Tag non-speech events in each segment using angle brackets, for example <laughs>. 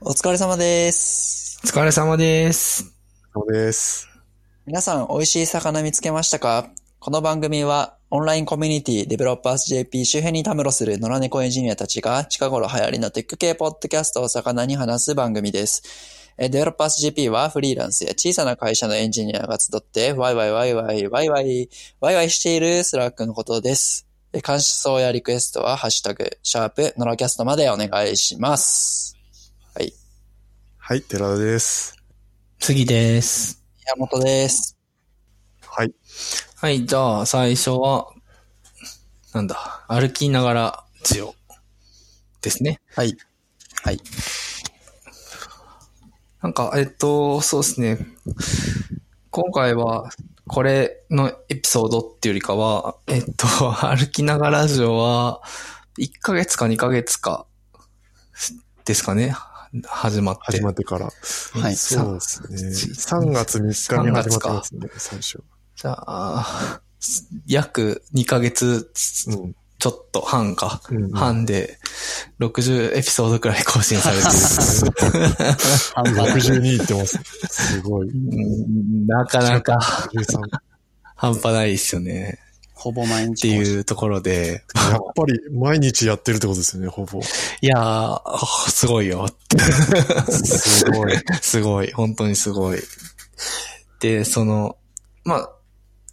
お疲れ様です。お疲れ様です。そうです。皆さん、美味しい魚見つけましたか？この番組は、オンラインコミュニティデベロッパーズ JP 周辺にたむろする野良猫エンジニアたちが、近頃流行りのテック系ポッドキャストを肴に話す番組です。デベロッパーズ JP はフリーランスや小さな会社のエンジニアが集って、ワイワイワイワイワイワイ、ワイワイしている Slack のことです。感想やリクエストは、ハッシュタグ、シャープ、野良キャストまでお願いします。はい。はい、寺田です。次です。山本です。はい。はい、じゃあ最初は、なんだ、歩きながらジオですね。はい。はい。なんか、えっと、そうですね。今回は、これのエピソードっていうよりかは、えっと、<laughs> 歩きながらラジオは、1ヶ月か2ヶ月か、ですかね。始まって。始まってから。はいそうですね。3月3日に始まってますね、最初。じゃあ、約2ヶ月うん。ちょっと半か。うんうん半で60エピソードくらい更新されてる。<laughs> 62いってます。<laughs> すごい。うんなかなか13 <laughs> 半端ないですよね。ほぼ毎日っていうところで、やっぱり毎日やってるってことですよね、ほぼ。いやー、すごいよ。すごい。<laughs> すごい。本当にすごい。で、その、まあ、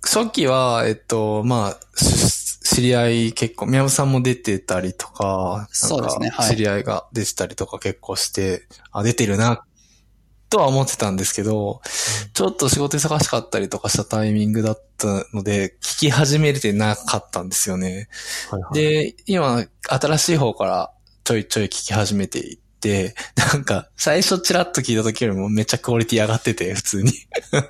初期は、えっと、まあ、し知り合い結構、宮本さんも出てたりとか、そうですねはい知り合いが出てたりとか結構して、あ、出てるな、とは思ってたんですけど、ちょっと仕事忙しかったりとかしたタイミングだったので、聞き始めれてなかったんですよね。はいはい、で、今、新しい方からちょいちょい聞き始めていって、なんか、最初チラッと聞いた時よりもめっちゃクオリティ上がってて、普通に。うん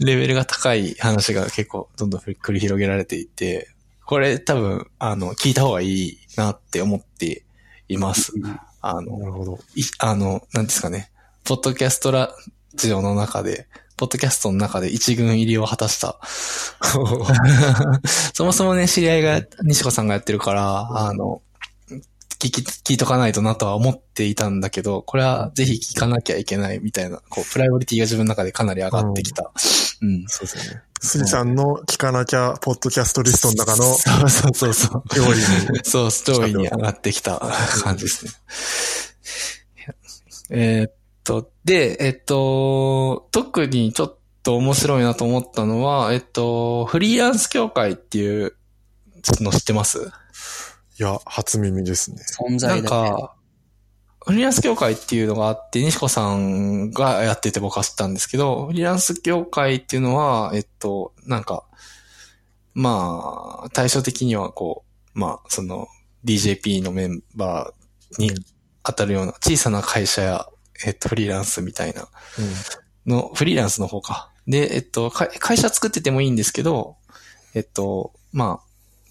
レベルが高い話が結構どんどん繰り広げられていて、これ多分、あの、聞いた方がいいなって思っています。あの、なるほど。いあの、なんですかね、ポッドキャストラジオの中で、ポッドキャストの中で一軍入りを果たした。<laughs> そもそもね、知り合いが、西子さんがやってるから、あの、聞き、聞いとかないとなとは思っていたんだけど、これはぜひ聞かなきゃいけないみたいな、こう、プライオリティが自分の中でかなり上がってきた。うん。そうですよね。スリさんの聞かなきゃ、ポッドキャストリストの中のそうそうそうそう。料理に。そう、ストーリーに上がってきた感じですね。<laughs> えーっと、で、えっと、特にちょっと面白いなと思ったのは、えっと、フリーランス協会っていうの知ってます？いや、初耳ですね。存なん在だけ。か、フリーランス協会っていうのがあって、西子さんがやってて僕は知ったんですけど、フリーランス協会っていうのは、えっと、なんか、まあ、対照的にはこう、まあ、その、DJP のメンバーに当たるような小さな会社や、えっと、フリーランスみたいなの、フリーランスの方か。で、えっと、か会社作っててもいいんですけど、えっと、まあ、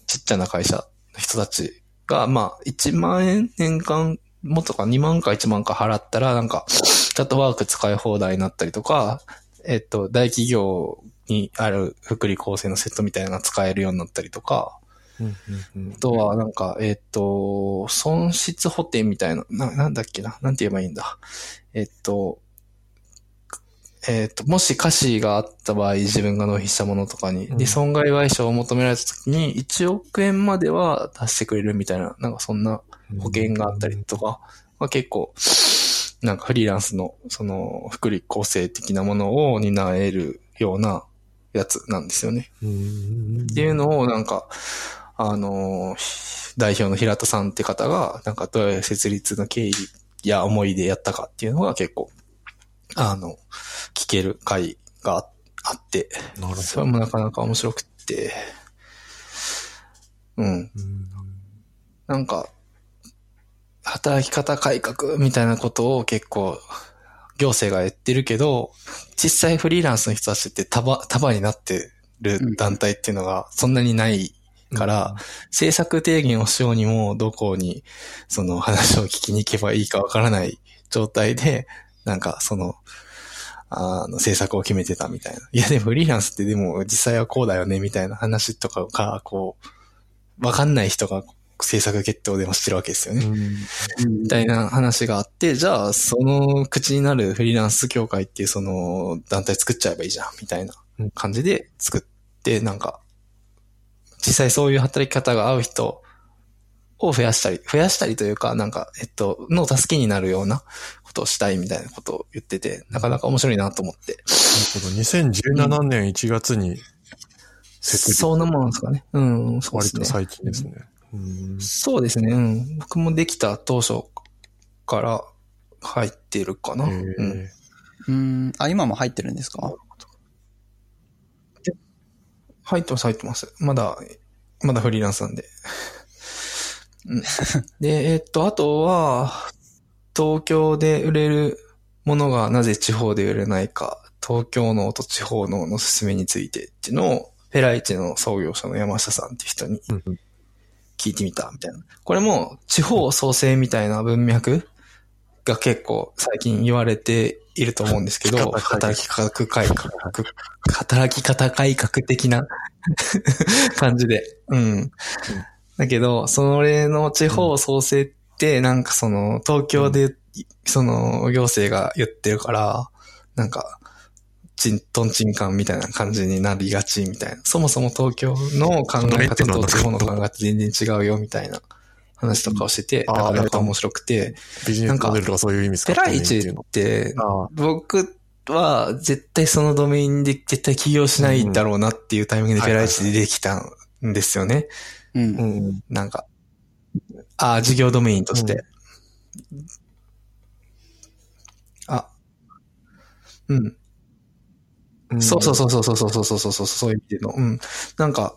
ちっちゃな会社の人たちが、まあ、1万円年間もとか2万か1万か払ったら、なんか、チャットワーク使い放題になったりとか、えっと、大企業にある福利厚生のセットみたいなのが使えるようになったりとか、あとは、なんか、えっ、と、損失補填みたいな、な、なんだっけな、なんて言えばいいんだ。えっ、と、えっ、と、もし歌詞があった場合、自分が納品したものとかに、うん。で、損害賠償を求められた時に、1億円までは出してくれるみたいな、なんかそんな保険があったりとか、まあ、結構、なんかフリーランスの、その、福利厚生的なものを担えるようなやつなんですよね。うん。っていうのをなんか、あのー代表の平田さんって方が、なんかどういう設立の経緯や思いでやったかっていうのが結構、あの、聞ける回がああって、なるほど。それもなかなか面白くって、うん。うんなんか、働き方改革みたいなことを結構、行政が言ってるけど、実際フリーランスの人たちって束、束になってる団体っていうのがそんなにないから、政策提言をしようにも、どこに、その話を聞きに行けばいいかわからない状態で、なんか、その、あの、政策を決めてたみたいな。いや、でもフリーランスってでも実際はこうだよね、みたいな話とかが、こう、わかんない人が制作決定をでもしてるわけですよね。うんみたいな話があって、じゃあ、その口になるフリーランス協会っていうその団体作っちゃえばいいじゃん、みたいな感じで作って、なんか、実際そういう働き方が合う人を増やしたり、増やしたりというか、なんか、えっと、の助けになるようなことをしたいみたいなことを言ってて、なかなか面白いなと思って。なるほど。2017年1月に設立そんなもんですかね。うん、そうですね。割と最近ですね。うんそうですね。うん。僕もできた当初から入ってるかな。へうん。ーうん。あ、今も入ってるんですか？入ってます、入ってます。まだ、まだフリーランスなんで。<laughs> うん、で、えっと、あとは、東京で売れるものがなぜ地方で売れないか、東京のと地方のの勧めについてっていうのを、フェライチの創業者の山下さんっていう人に聞いてみたみたいな。これも地方創生みたいな文脈が結構最近言われていると思うんですけど、働き方改革、働き方改革的な <laughs> 感じで。うん。だけど、それの地方創生って、なんかその、東京で、その、行政が言ってるから、なんか、ちん、とんちんかんみたいな感じになりがちみたいな。そもそも東京の考え方と地方の考え方全然違うよみたいな話とかをしてて、なんかめっちゃ面白くて、ビジネスモデルとかそういう意味使ペってないってライチっ。て、あ僕は絶対そのドメインで絶対起業しないだろうなっていうタイミングでペライチでできたんですよね。う。あ。うんん。なんか、あ、事業ドメインとして。あ、うん。うんそうそうそうそうそうそうそうそうそうそういう意味での。うん。なんか、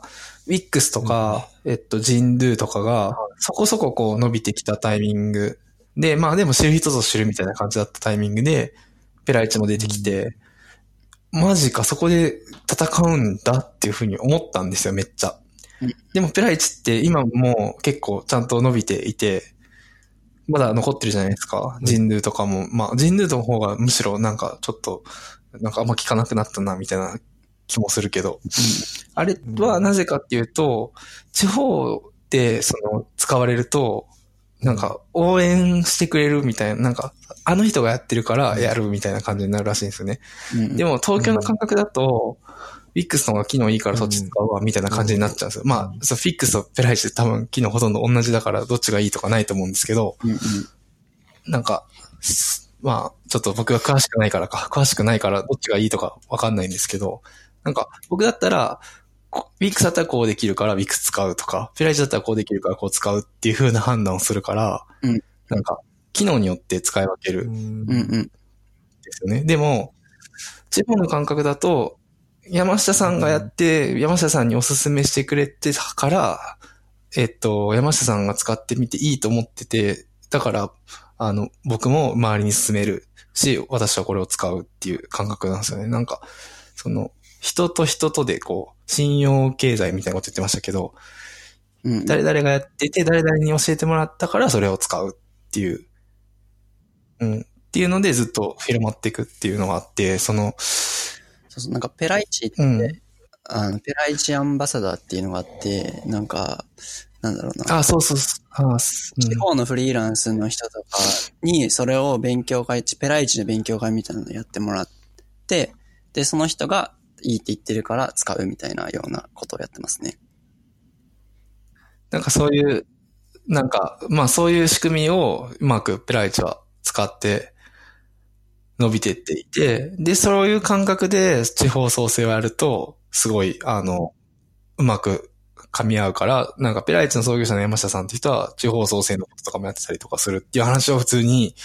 Wix とか、えっと、ジンドゥとかが、そこそここう伸びてきたタイミングで、まあでも知る人ぞ知るみたいな感じだったタイミングで、ペライチも出てきて、マジか、そこで戦うんだっていうふうに思ったんですよ、めっちゃうん。でも、ペライチって今も結構ちゃんと伸びていて、まだ残ってるじゃないですか。うんジンドゥとかも。まあ、ジンドゥの方がむしろなんかちょっと、なんかあんま聞かなくなったな、みたいな気もするけど。あれはなぜかっていうと、地方でその使われると、なんか応援してくれるみたいな、なんかあの人がやってるからやるみたいな感じになるらしいんですよね。うん。でも東京の感覚だと、Wix の方が機能いいからそっち使うわ、みたいな感じになっちゃうんですよ。まあ、そう、Fix とペライチって多分機能ほとんど同じだからどっちがいいとかないと思うんですけど、うんうん。なんか、すまあ、ちょっと僕が詳しくないからか、詳しくないからどっちがいいとかわかんないんですけど、なんか、僕だったら、こ Wix だったらこうできるから Wix 使うとか、ペライチだったらこうできるからこう使うっていう風な判断をするから、うん。なんか、機能によって使い分ける。うんうん。うん。ですよね。でも、地方の感覚だと、山下さんがやって、山下さんにおすすめしてくれてたから、えっと、山下さんが使ってみていいと思ってて、だから、あの、僕も周りに勧めるし、私はこれを使うっていう感覚なんですよね。なんか、その、人と人とでこう、信用経済みたいなこと言ってましたけど、うん。誰々がやってて、誰々に教えてもらったからそれを使うっていう、うん、っていうのでずっと広まっていくっていうのがあって、その、そうそうなんかペライチって、うん。あの、ペライチアンバサダーっていうのがあって、なんか、なんだろうな。あ、そうそうそう。あ地方のフリーランスの人とかに、それを勉強会、ペライチの勉強会みたいなのやってもらって、で、その人がいいって言ってるから使うみたいなようなことをやってますね。なんかそういう、なんか、まあそういう仕組みをうまくペライチは使って伸びてっていて、で、そういう感覚で地方創生をやると、すごい、あの、うまく噛み合うから、なんかペライチの創業者の山下さんって人は地方創生のこととかもやってたりとかするっていう話を普通に、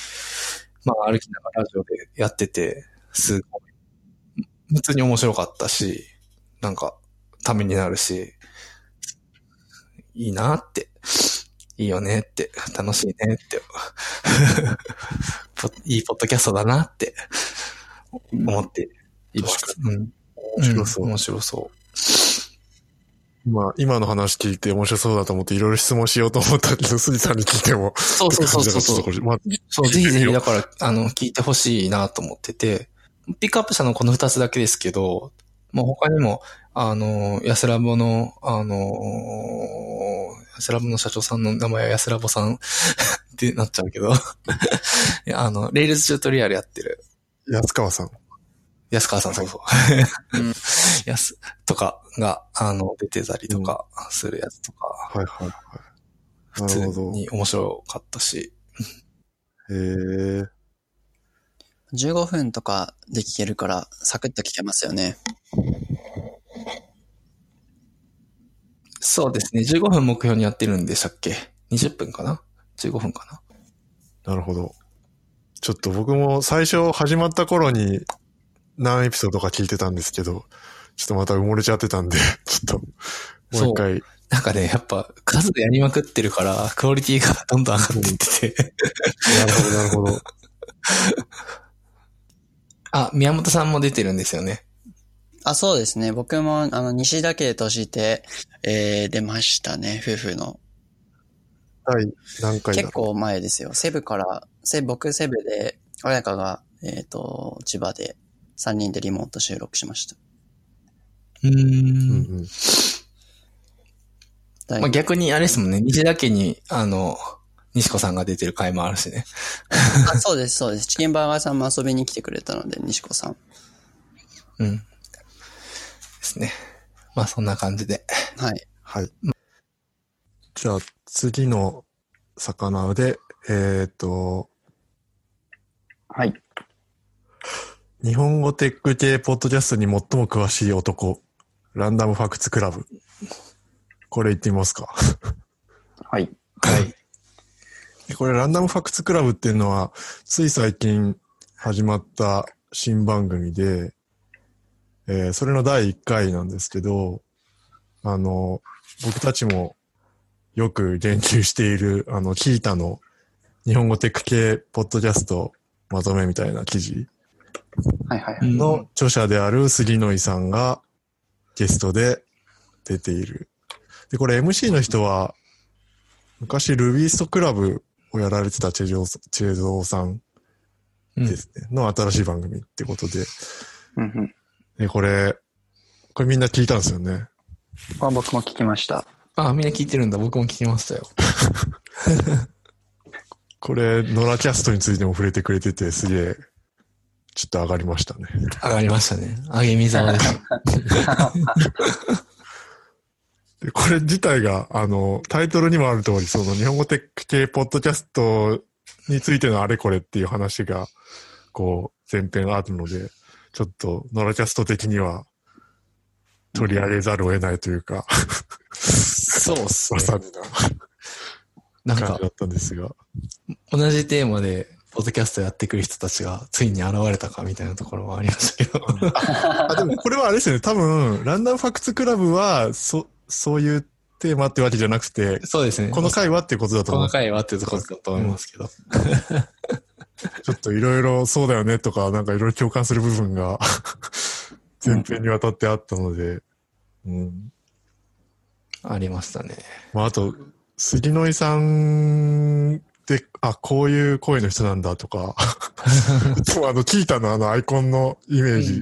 まあ歩きながらラジオでやってて、すごい、普通に面白かったし、なんか、ためになるし、いいなって、いいよねって、楽しいねって、ポ <laughs> いいポッドキャストだなって。思っています。うん。面白そう。うん。面白そう。まあ、今の話聞いて面白そうだと思っていろいろ質問しようと思ったけど、杉さんに聞いても。そうそうそうそうそう。<laughs> まあそう、ぜひぜひ、だから、あの、聞いてほしいなと思ってて、ピックアップしたのこの二つだけですけど、もう他にも、あの、安ラボの、あの、安ラボの社長さんの名前は安ラボさんってなっちゃうけど、あの、レイルズチュートリアルやってる安川さん。安川さん、そうそう。うん <laughs> 安、とかが、あの、出てたりとかするやつとか、はいはいはい。普通。に面白かったし、へえ。15分とかで聞けるから、サクッと聞けますよね。そうですね、15分目標にやってるんでしたっけ ?20 分かな ?15 分かな？なるほど。ちょっと僕も最初始まった頃に何エピソードか聞いてたんですけど、ちょっとまた埋もれちゃってたんで、<laughs> ちょっと、もう一回。なんかね、やっぱ数でやりまくってるから、クオリティが <laughs> どんどん上がっていってて。なるほど、なるほど。<laughs> あ、宮本さんも出てるんですよね。あ、そうですね。僕も、あの、西田家として、えー、出ましたね。夫婦の。第何回結構前ですよ。セブから、セ僕セブで、親香が、えっ、と、千葉で3人でリモート収録しました。うんまあ、逆にあれですもんね、西田家に、あの、西子さんが出てる回もあるしね。<laughs> あそうです、そうです。チキンバーガーさんも遊びに来てくれたので、西子さん。うん。ですね。まあそんな感じで。はい。はい。じゃあ、次の魚で、えっ、と、はい。日本語テック系ポッドキャストに最も詳しい男、ランダムファクツクラブ。これ言ってみますか？はい。はい。でこれ、ランダムファクツクラブっていうのは、つい最近始まった新番組で、えーそれの第1回なんですけど、あの、僕たちもよく言及している、あの、キータの日本語テック系ポッドキャストまとめみたいな記事の著者である杉野井さんがゲストで出ている。で、これ MC の人は、昔ルビーストクラブをやられてたチェジョーチェゾーさんうんですね、の新しい番組ってことで。うんうん。で、これ、これみんな聞いたんですよね。あ僕も聞きました。あ、みんな聞いてるんだ。僕も聞きましたよ。<laughs> これ、ノラキャストについても触れてくれてて、すげえ、ちょっと上がりましたね。上がりましたね。上げみざわです。で、これ自体が、あの、タイトルにもある通り、その日本語テック系ポッドキャストについてのあれこれっていう話が、こう、前編あるので、ちょっと、ノラキャスト的には、取り上げざるを得ないというか、そうっすね。わさびなん感じだ、ったんですが。同じテーマで、ポッドキャストやってくる人たちが、ついに現れたかみたいなところもありましたけど。<laughs> あ、でもこれはあれですよね。多分、ランダムファクツクラブは、そ、そういうテーマってわけじゃなくて、そうですね。この回はっていうことだと思う。この回はっていうところだと思いますけど。ちょっといろいろそうだよねとか、なんかいろいろ共感する部分が <laughs> 前編にわたってあったので、うん。ありましたね。まあ、あと、杉野井さんって、あ、こういう声の人なんだとか、<laughs> そう、あの、キータのあのアイコンのイメージ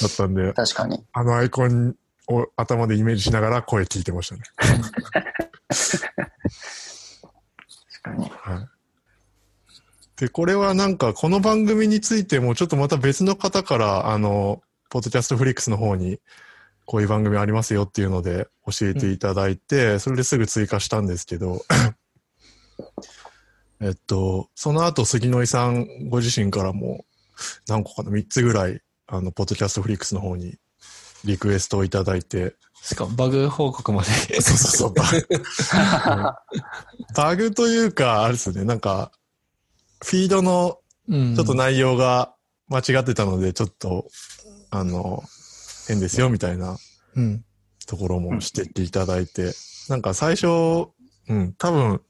だったんで、確かに。あのアイコンを頭でイメージしながら声聞いてましたね。確かに。はい。で、これはなんか、この番組についても、ちょっとまた別の方から、あの、ポッドキャストフリックスの方に、こういう番組ありますよっていうので教えていただいて、それですぐ追加したんですけど、えっと、その後、杉野井さんご自身からも、何個かな、3つぐらい、あの、ポッドキャストフリックスの方にリクエストをいただいて、しかもバグ報告まで。そうそうそう、<laughs> バグ。バグというか、あれですね、なんか、フィードのうんちょっと内容が間違ってたので、ちょっと、あの、変ですよ、みたいなうん。ところも指摘いただいて、なんか最初、うん、多分、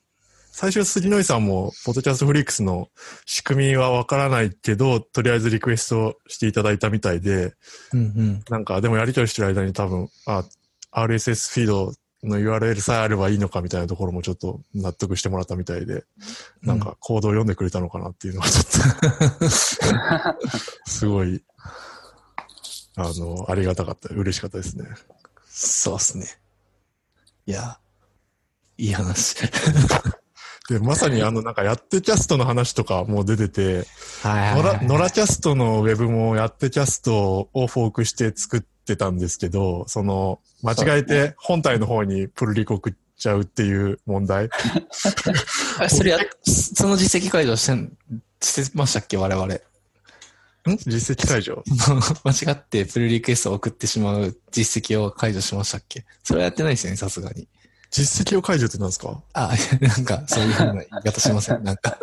最初杉野井さんも、ポッドキャストフリックスの仕組みはわからないけど、とりあえずリクエストしていただいたみたいで、うんうん。なんか、でもやり取りしてる間に多分、あ、RSS フィードの URL さえあればいいのかみたいなところもちょっと納得してもらったみたいで、なんかコードを読んでくれたのかなっていうのはちょっと、<laughs> すごい、あの、ありがたかった、嬉しかったですね。そうっすね。いや、いい話。で、まさにあの、<laughs> なんか、やってキャストの話とかも出てて、はいノラ、ノラキャストのウェブもやってキャストをフォークして作ってたんですけど、その、間違えて本体の方にプルリコ送っちゃうっていう問題。あ <laughs> それや、その実績解除してん、してましたっけ？我々。ん？実績解除？<laughs> 間違ってプルリクエストを送ってしまう実績を解除しましたっけ？それはやってないですよね、さすがに。実績を解除って何ですか？あ、なんか、そういうふうな言い方しません？なんか、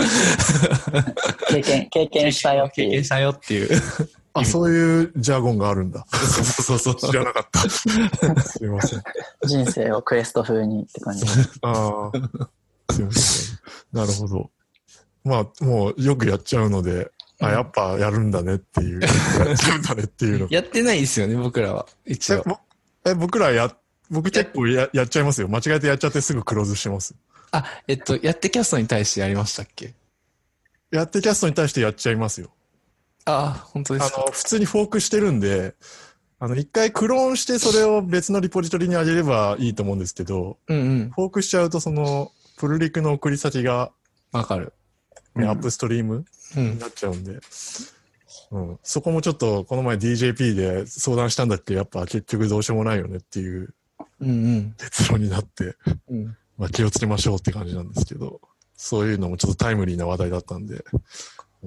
経験、経験したよっていう。経験したよっていう。あ、そういうジャーゴンがあるんだ。そうそうそう。知らなかった。すいません。人生をクエスト風にって感じ。ああ。すいません。なるほど。まあ、もうよくやっちゃうので、あ、やっぱやるんだねっていう。やっちゃうんだねっていうの。やってないですよね、僕らは。一応。え僕らや、僕結構ややっちゃいますよ。間違えてやっちゃってすぐクローズしてます。あ、えっと、やってキャストに対してやりましたっけ？やってキャストに対してやっちゃいますよ。あ、本当ですか？あの、普通にフォークしてるんで、あの、一回クローンしてそれを別のリポジトリに上げればいいと思うんですけど、うんうん。フォークしちゃうとその、プルリクの送り先が、わかる。アップストリームうん。になっちゃうんで、うん。そこもちょっと、この前 DJP で相談したんだっけ？ど、やっぱ結局どうしようもないよねっていううんうん。結論になって、うん。まあ気をつけましょうって感じなんですけど、そういうのもちょっとタイムリーな話題だったんで。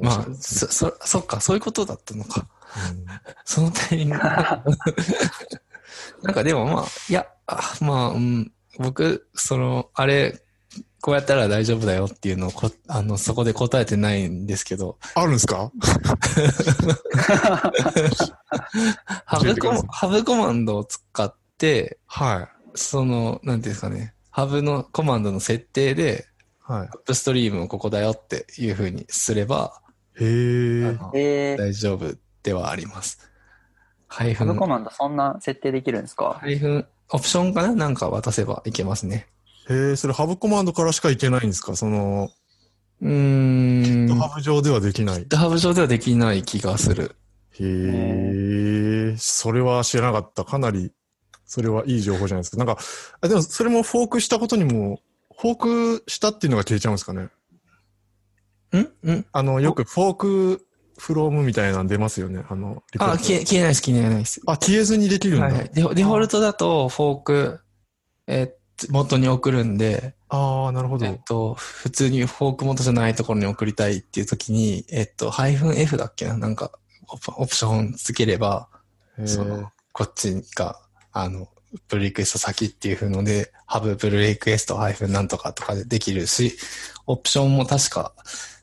まあそ、そ、そっか、そういうことだったのか。うんそのタイミング。<laughs> なんかでもまあ、いや、あまあ、うん、僕、その、あれ、こうやったら大丈夫だよっていうのをこ、あの、そこで答えてないんですけど、あるんですか？<laughs> ハブコマ、ハブコマンドを使って、はその、なんていうんですかね、ハブのコマンドの設定で、い。はいア。ップストリームをここだよっていう風にすれば、へえ。大丈夫ではあります。ハイフンハブ、コマンドそんな設定できるんですか？ハイフン、オプションかな？なんか渡せばいけますね。へえ、それハブコマンドからしかいけないんですか？その、うーん。ハブ上ではできない。GitHub 上ではできない気がする。へえ、それは知らなかった。かなり、それはいい情報じゃないですか。なんか、あでもそれもフォークしたことにも、フォークしたっていうのが消えちゃうんですかね。ん？ん？あの、よくフォークフロームみたいなの出ますよね。あの、あ、ト消え、消えないです、消えないです。あ、消えずにできるんだ。はいはい。デフォルトだと、フォーク、えー元に送るんで、ああ、なるほど。えっと、普通にフォーク元じゃないところに送りたいっていう時に、えっと、ハイフン F だっけな？なんか、オプオプションつければ、へその、こっちが、あの、プルリクエスト先っていう風ので、ハブプルリクエストハイフンなんとかとかでできるし、オプションも確か、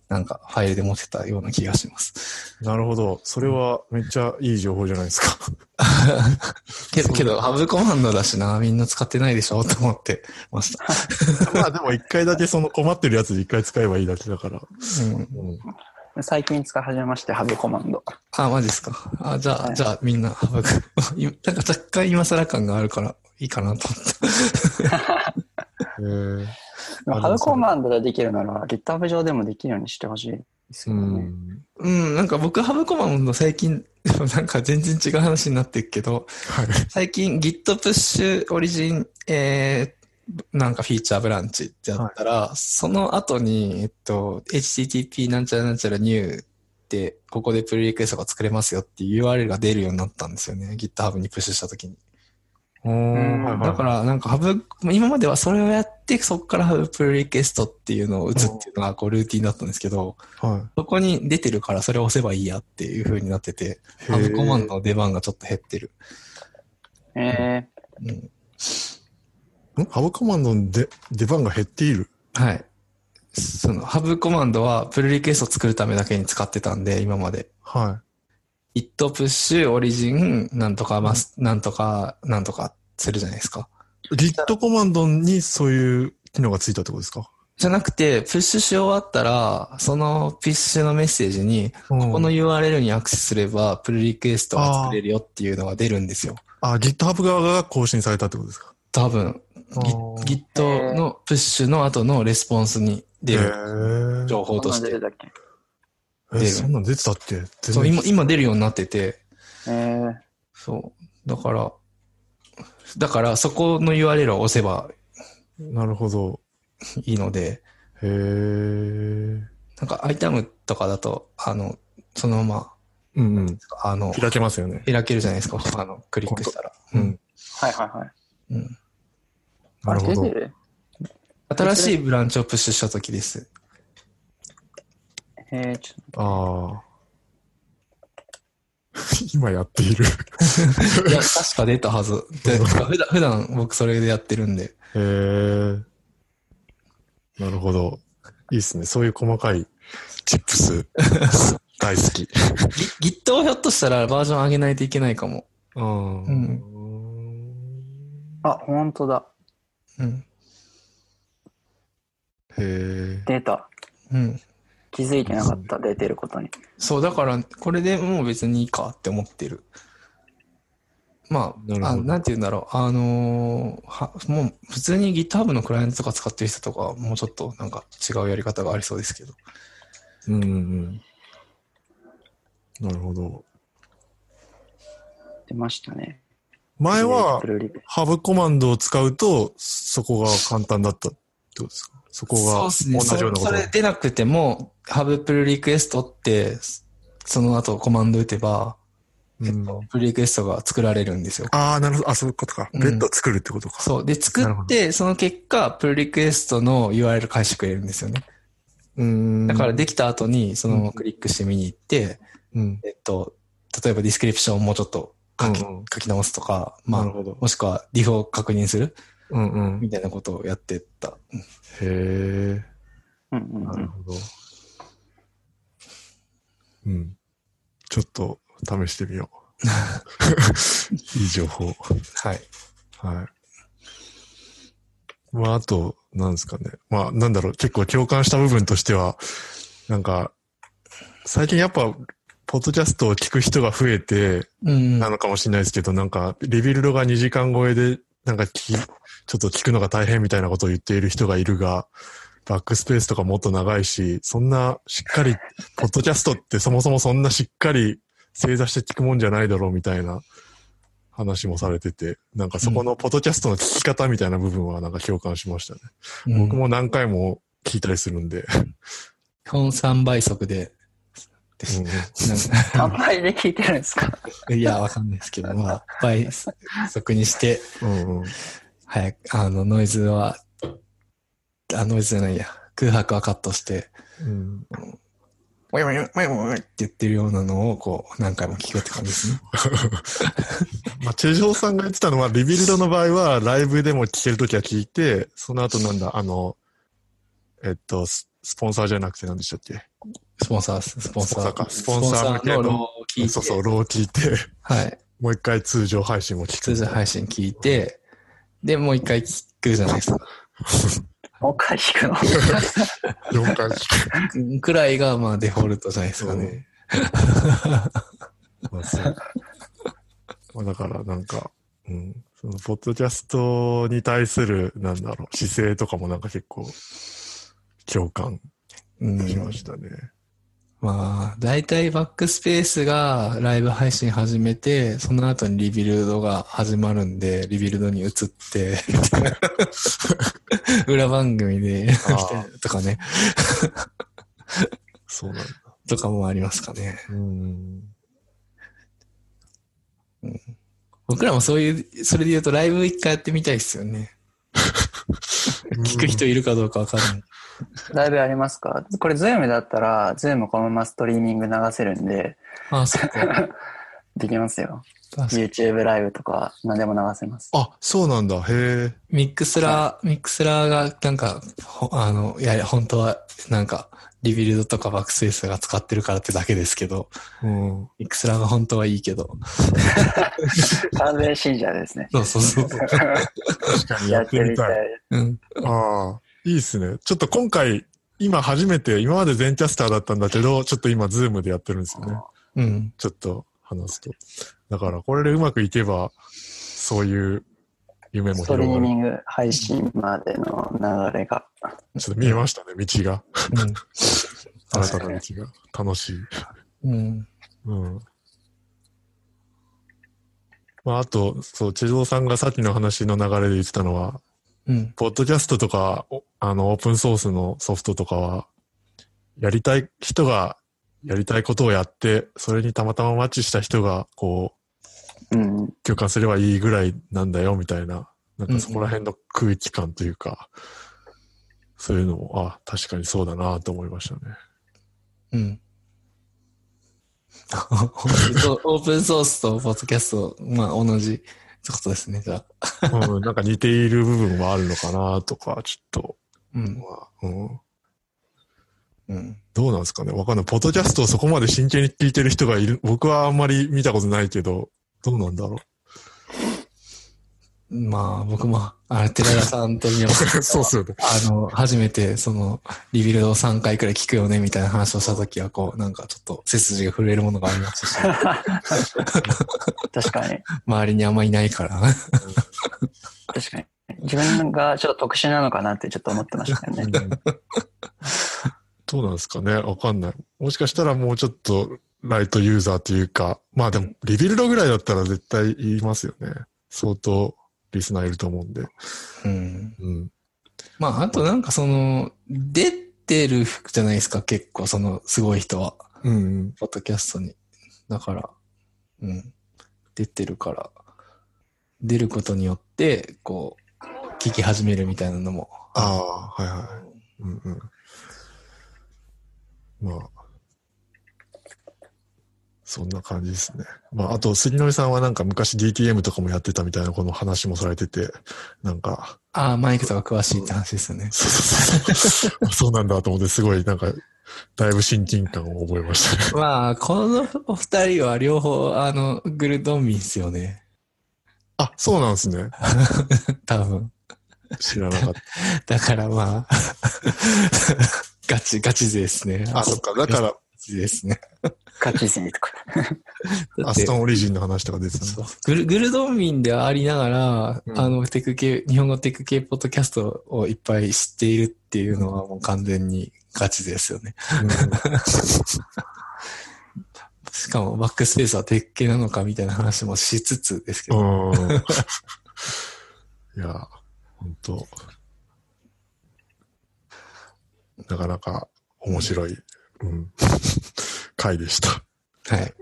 なんかファイルで持ってたような気がします。なるほど。それはめっちゃいい情報じゃないですか。<laughs> けど、けど、ハブコマンドだしな、みんな使ってないでしょと思ってました。<laughs> まあでも一回だけその困ってるやつで一回使えばいいだけだから。うん。うん、最近使い始めまして、ハブコマンド。あ、マジですか。あ、じゃあ、はいじゃあみんなハブ、<laughs> なんか若干今更感があるからいいかなと思って。へえ <laughs> あハブコマンドでできるなら、GitHub 上でもできるようにしてほしいですうよね。ん。うん、なんか僕ハブコマンド最近、<laughs> なんか全然違う話になってるけど、はい。最近 Git プッシュオリジン、えー、なんかフィーチャーブランチってやったら、その後に、えっと、http なんちゃらなんちゃら new って、ここでプルリクエストが作れますよっていう URL が出るようになったんですよね。GitHub にプッシュした時に。おーんはいはいだから、なんかハブ、今まではそれをやって、そこからハブプルリクエストっていうのを打つっていうのがこうルーティンだったんですけど、はそこに出てるからそれを押せばいいやっていう風になってて、い。ハブコマンド。ドの出番がちょっと減ってる。えうんんハブコマンドので出番が減っている。はい。その、ハブコマンドはプルリクエストを作るためだけに使ってたんで、今まで。は it プッシュ、オリジン、なんとかマス、なんとか、なんとかするじゃないですか。い。Git コマンドにそういう機能がついたってことですか？じゃなくて、プッシュし終わったら、そのプッシュのメッセージに、ここの URL にアクセスすれば、プルリクエストが作れるよっていうのが出るんですよ。あ、GitHub 側が更新されたってことですか？多分、Git のプッシュの後のレスポンスに出へるー情報として。え、そんなん出てたっけ？全然そう、今、今出るようになってて、えー、そう。だから、だからそこの URL を押せばなるほど。いいので、へえ。なんかアイタムとかだと、あの、そのまうんうん。ま、あの、開けますよね。開けるじゃないですか。あの、クリックしたら。ううんん。。はいはいはい。うん。なるほど新しいブランチをプッシュしたときです。えー、ちょっああ。<laughs> 今やっている。<laughs> いや、確か出たはず。で普段、普段僕それでやってるんで。へえ。なるほど。いいっすね。そういう細かいチップス <laughs> 大好き。Git をひょっとしたらバージョン上げないといけないかも。うん。とあ、本当だ。うん。へえ。出た。うん。気づいてなかった、出てることに。そう、だから、これでもう別にいいかって思ってる。まあ、なるほどあなんて言うんだろう。あのーは、もう普通に GitHub のクライアントとか使ってる人とか、もうちょっとなんか違うやり方がありそうですけど。うんうんうん。なるほど。出ましたね。前はプルリクハブコマンドを使うと、そこが簡単だったってことですか？そこがそうですね。同じようなこと？そそれ出なくても、Have Pull Request って、その後コマンド打てば、うんプルリクエストが作られるんですよ。ああ、なるほど。あ、そういうことか。うんベッドを作るってことか。そう。で、作って、その結果、プルリクエストの URL 返してくれるんですよね。う。ん。だからできた後に、そのままクリックして見に行って、うん。えっと、例えばディスクリプションをもうちょっと書き,、うんうん書き直すとか、まあ。もしくはディフを確認するうんうん。みたいなことをやってった。うんへえ。うんうんうなんる。ほど。うん。ちょっと試してみよう。<laughs> いい情報。はい。はい。まあ、あと、なんですかね。まあ、なんだろう、結構共感した部分としては、なんか、最近やっぱ、ポッドキャストを聞く人が増えて、うん。なのかもしれないですけど、なんか、リビルドが2時間超えで、なんかちょっと聞くのが大変みたいなことを言っている人がいるが、バックスペースとかもっと長いし、そんなしっかり、ポッドキャストってそもそもそんなしっかり正座して聞くもんじゃないだろうみたいな話もされてて、なんかそこのポッドキャストの聞き方みたいな部分はなんか共感しましたね。うん僕も何回も聞いたりするんで。基本3倍速で、です。うん。なん何倍で聞いてるんですか？か <laughs> いや、わかんないですけど、まあ、倍速にして、うんうん。早く、あの、ノイズは、あ、ノイズじゃないや、空白はカットして、うん。ウィンウィンウィンウィンって言ってるようなのを、こう、何回も聞くって感じですね。<laughs> まあ、チェジョーさんが言ってたのは、 Rebuild の場合は、ライブでも聞けるときは聞いて、その後なんだ、あの、えっと、ススポンサーじゃなくて何でしたっけ？スポンサー、スポンサー。スポンサーかスポンサーのスポンサーのローを聞いて、そうそう、ロー聞いて、はい。もう一回通常配信も聞く。通常配信聞いて、で、もう一回聞くじゃないですか。もう一回聞くの4回聞く。くらいが、まあ、デフォルトじゃないですかね。<laughs> まあそうまあだからなんか、うん、そのポッドキャストに対する、なんだろう、姿勢とかもなんか結構、共感うんしましたね。まあ、大体 Backspace がライブ配信始めて、その後に Rebuild が始まるんで、 Rebuild に移って、<laughs> 裏番組で、あ <laughs> とかね、そうなんだ。とかもありますかね。うん。僕らもそういう、それで言うとライブ一回やってみたいですよね。<laughs> 聞く人いるかどうかわかんない。ライブありますか？これ Zoom だったら、 Zoom このままストリーミング流せるんで、ああ、そっか。<laughs> できますよ。YouTube ライブとか何でも流せます。あ、そうなんだ。へえ。 Mixlr、Mixlr が、なんか、ほあの、いや、本当は、なんか、 Rebuild とか Backspace が使ってるからってだけですけど、うん。 Mixlr が本当はいいけど。<laughs> 完全信者ですね。そうそうそう。確かにややっててっみたい。みたい。うん。ああ、いいっすね。ちょっと今回、今初めて、今まで Zencastr だったんだけど、ちょっと今 Zoom でやってるんですよね。うん。ちょっと話すと。だから、これでうまくいけば、そういう夢もストリ広がる。ーミング配信までの流れが。ちょっと見えましたね、道が。うん。<laughs> 新たな道が。楽しい。うん。うん。まあ、あと、そう、チェゾーさんがさっきの話の流れで言ってたのは、うん。ポッドキャストとか、おあの、オープンソースのソフトとかは、やりたい人がやりたいことをやって、それにたまたまマッチした人が、こう、うん。共感すればいいぐらいなんだよ、みたいな、なんうんかそこら辺の空気感というか、そういうのも、あ、確かにそうだなと思いましたね。うん。<laughs> オープンソースとポッドキャスト、まあ同じってことですね、じゃあ。うん、なんか似ている部分はあるのかなとか、ちょっと、うん。まあうん、うん。どうなんですかねわかんない。ポッドキャストをそこまで真剣に聞いてる人がいる、僕はあんまり見たことないけど、どうなんだろまあ僕も、あれ、寺田さんと宮本さんう。<laughs> そうっすよね。あの、初めて、その、 Rebuild を3回くらい聞くよね、みたいな話をしたときは、こう、なんかちょっと背筋が震えるものがありましたし、確かに。周りにあんまいないから。確かに。自分がちょっと特殊なのかなってちょっと思ってましたよね。どうなんですかねわかんない。もしかしたらもうちょっとライトユーザーというか、まあでも、 Rebuild ぐらいだったら絶対言いますよね。相当リスナーいると思うんで。うん。うん。まあ、あとなんかその、出てるじゃないですか、結構、その、すごい人は。うんうん。ポッドキャストに。だから、うん。出てるから、出ることによって、こう、聞き始めるみたいなのも。ああ、はいはい。うんうん。まあ、そんな感じですね。まあ、あと、杉野井さんはなんか昔 DTM とかもやってたみたいなこの話もされてて、なんか、ああ、マイクとか詳しいって話ですよね。そうそうそう。<laughs> そうなんだと思って、すごいなんか、だいぶ親近感を覚えましたね。<laughs> まあ、このお二人は両方、あの、グルドンミンですよね。あ、そうなんですね。<laughs> 多分。知らなかっだからまあ、ガチ、ガチ勢ですね。た。あ、そっか。だから、ガチですね。ガチ勢とか。<laughs> アストンオリジンの話とか出てたグルグルドンミンでありながら、うん。あの、テク系、日本語テク系ポッドキャストをいっぱい知っているっていうのはもう完全にガチですよね。<laughs> しかもバックスペースはテク系なのかみたいな話もしつつですけど。いや、本当。なかなか面白い、うん、<laughs> 回でした。はい。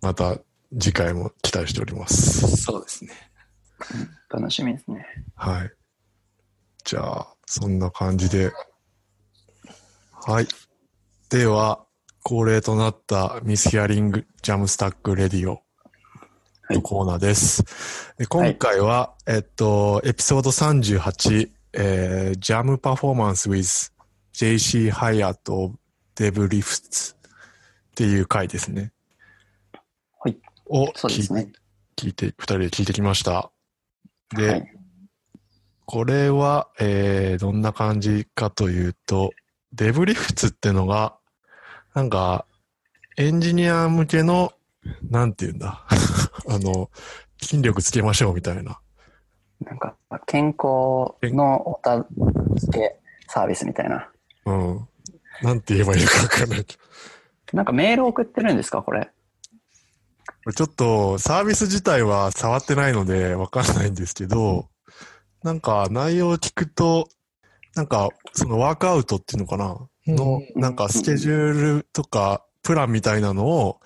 また次回も期待しております。そうですね。楽しみですね。はい。じゃあ、そんな感じで。はい。では、恒例となったミスヒアリングジャムスタックレディオはいのコーナーです。で今回は、えっと、エピソード38、えー、ジャムパフォーマンス with JC ハイアットデブリフツっていう回ですね。はい。を聞ね。聞いて、二人で聞いてきました。で、はい。これは、えー、どんな感じかというと、デブリフツってのが、なんか、エンジニア向けの、なんて言うんだ。<laughs> あの、筋力つけましょうみたいな。なんか、健康のおた付けサービスみたいな。うん。なんて言えばいいのかわかんないけど。なんかメール送ってるんですかこれ？ちょっと、サービス自体は触ってないのでわかんないんですけど、なんか内容を聞くと、なんか、そのワークアウトっていうのかな？の、なんかスケジュールとか、プランみたいなのを、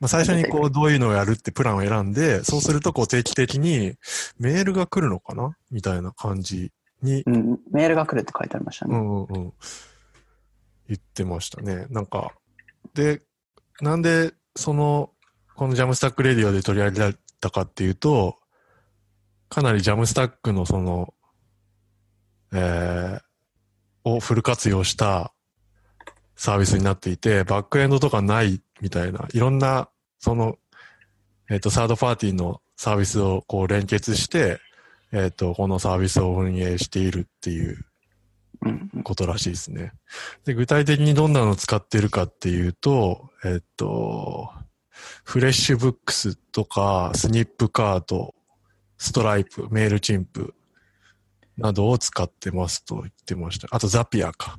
まあ、最初にこう、どういうのをやるってプランを選んで、そうするとこう定期的にメールが来るのかな？みたいな感じに、うん、メールが来るって書いてありましたね。うんうんうん。言ってましたね。なんか、で、なんで、その、この Jamstack Radio で取り上げられたかっていうと、かなりジャムスタックのその、えー、をフル活用したサービスになっていて、バックエンドとかないみたいな、いろんな、その、えっ、と、サードパーティーのサービスをこう連結して、えっ、と、このサービスを運営しているっていうことらしいですね。で、具体的にどんなのを使ってるかっていうと、えっと、FreshBooks とか、 Snipcart、 Stripe、 Mailchimp などを使ってますと言ってました。あと Zapier か。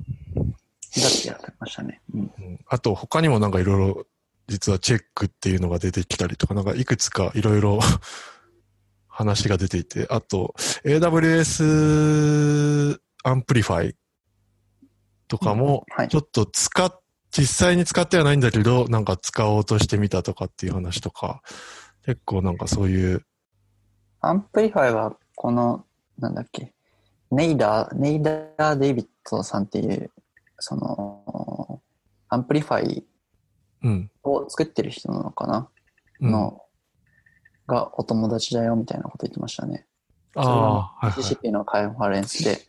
だってやってましたね。うんうんあと他にもなんかいろいろ実はチェックっていうのが出てきたりとか、なんかいくつかいろいろ話が出ていて、あと、AWS Amplify とかもはい、ちょっと使っ、実際に使ってはないんだけど、なんか使おうとしてみたとかっていう話とか、結構なんかそういう、アンプリファイは、この、なんだっけ、 Nader、Nader Dabit さんっていう、その、 Amplify うん。を作ってる人なのかな、うん、の、がお友達だよみたいなこと言ってましたね。ああ、はいはい。GCP のカンファレンスで、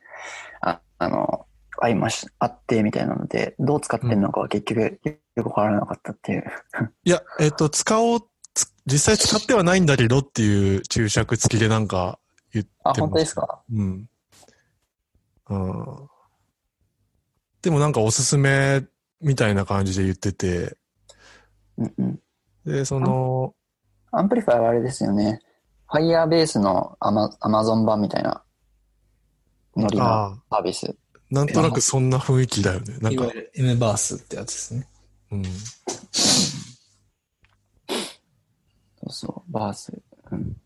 ああの、会いまし、会ってみたいなので、どう使ってるのかは結局よくわからなかったっていう。いや、えっ、と、使おう、つ実際使ってはないんだけどっていう注釈付きでなんか言ってあ、本当ですか？うん。うん。でもなんかおすすめみたいな感じで言ってて、うんうん。で、その、 Amplify はあれですよね。Firebase のアマ Amazon 版みたいなノリのサービス。なんとなくそんな雰囲気だよね。なんかいわ、ゆる M バースってやつですね。うん。そうそう、バース。うん。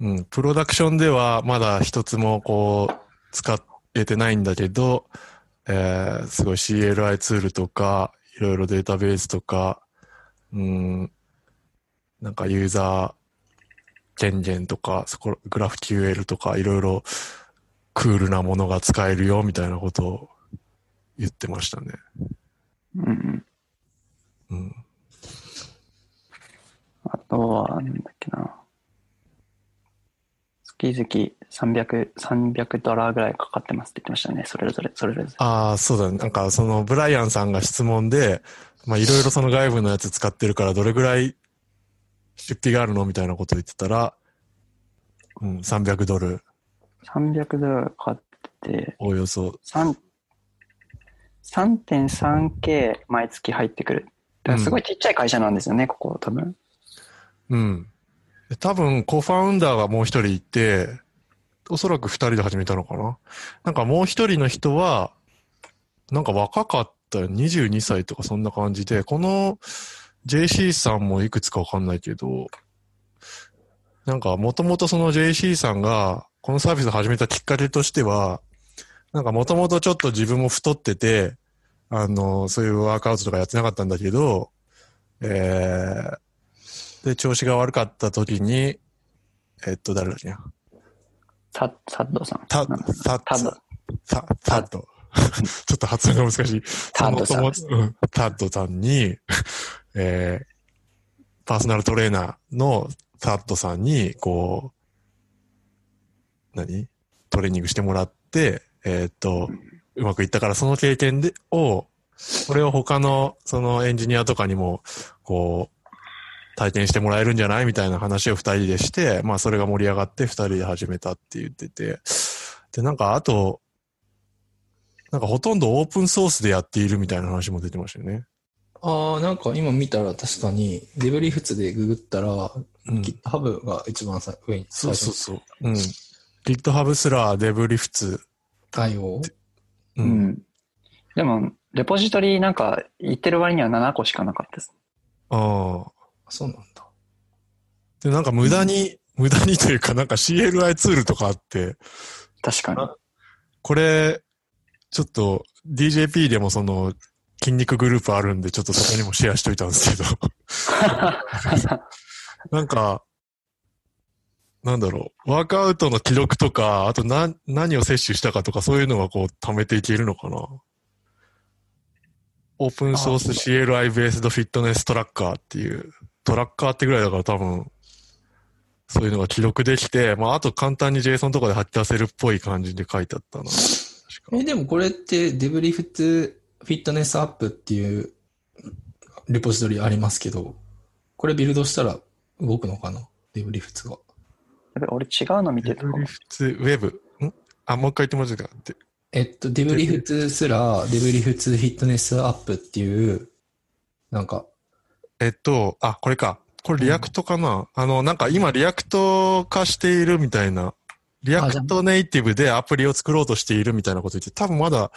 うん。プロダクションではまだ一つもこう、使えてないんだけど、えー、すごい CLI ツールとか、いろいろデータベースとか、うん、なんかユーザー権限とか、そこ、グラフ QL とか、いろいろクールなものが使えるよ、みたいなことを言ってましたね。うんうん。うん。あとは、なんだっけな。月々300、300ドラぐらいかかってますって言ってましたね。それぞれ、それぞれ。ああ、そうだね。なんか、その、ブライアンさんが質問で、まあ、いろいろその外部のやつ使ってるから、どれぐらい出費があるのみたいなこと言ってたら、うん、300ドル、300ドルかかってて、およそ。3 3.3K 毎月入ってくる。だからすごいちっちゃい会社なんですよね、ここ多分。うん。で多分、コファウンダーがもう一人いて、おそらく二人で始めたのかななんかもう一人の人は、なんか若かったよ22歳とかそんな感じで、この JC さんもいくつかわかんないけど、なんかもともとその JC さんがこのサービスを始めたきっかけとしては、なんかもともとちょっと自分も太ってて、あの、そういうワークアウトとかやってなかったんだけど、えー、で、調子が悪かった時に、えっと、誰だっけな？ササッドさん。タなんだタタッド。タタッド。<laughs> ちょっと発音が難しい。タッドさんタッドさんに、えー、パーソナルトレーナーのタッドさんに、こう、何？トレーニングしてもらって、えーっと、うまくいったからその経験で、を、これを他のそのエンジニアとかにも、こう、体験してもらえるんじゃないみたいな話を二人でして、まあそれが盛り上がって二人で始めたって言ってて、で、なんかあと、なんかほとんどオープンソースでやっているみたいな話も出てましたよね。ああ、なんか今見たら確かに、デブリフツでググったら、うん。GitHub が一番さ上に。そうそうそう。うん。GitHub すらデブリフツ。対応？う。うんん。でも、レポジトリなんか言ってる割には7個しかなかったです。ああ。そうなんだ。で、なんか無駄に、無駄にというかなんか CLI ツールとかあって、確かに。これ、ちょっと DJP でもその筋肉グループあるんで、ちょっとそこにもシェアしといたんですけど、<laughs> なんか、なんだろう、ワークアウトの記録とか、あとな、何を摂取したかとか、そういうのがこう、貯めていけるのかな。オープンソース CLI ベースドフィットネストラッカーっていう、トラッカーってぐらいだから多分、そういうのが記録できて、まあ、あと簡単に JSON とかで吐き出せるっぽい感じで書いてあったな。え、でもこれってデブリフツフィットネスアップっていうレポジトリありますけど、これビルドしたら動くのかな？デブリフツが。やべ俺違うの見てたかもデブリフツウェブ。ん？あ、もう一回言ってもらっていいですか？でえっと、デブリフツすら、デブリフツフィットネスアップっていう、なんか、えっと、あ、これか。これ React かな、あの、なんか今 React 化しているみたいな。 React Native でアプリを作ろうとしているみたいなこと言って、多分まだ、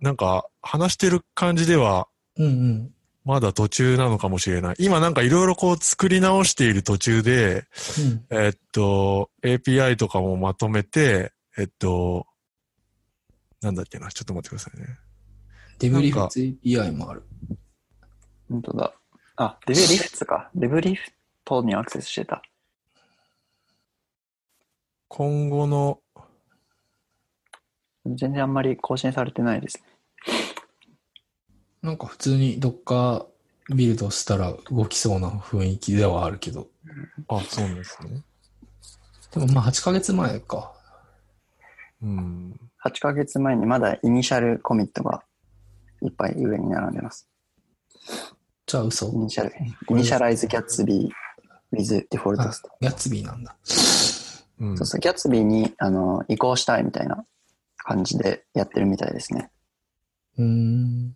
なんか話してる感じではうんうん。まだ途中なのかもしれない。今なんかいろいろこう作り直している途中で、えっと、API とかもまとめて、えっと、なんだっけな、ちょっと待ってくださいね。デブリフツ API もある。本当だ。あ、デブリフトか。デブリフトにアクセスしてた。今後の、全然あんまり更新されてないですね。なんか普通にどっかビルドしたら動きそうな雰囲気ではあるけど。あ、そうなんですね。でもまあ8ヶ月前か。うん。8ヶ月前にまだ initial commit がいっぱい上に並んでます。じゃあ嘘イニシャル、イニシャライズギャッツビー with デフォルトあスト。 Gatsby なんだ。うんそうそう、 Gatsby にあの移行したいみたいな感じでやってるみたいですね。うーん。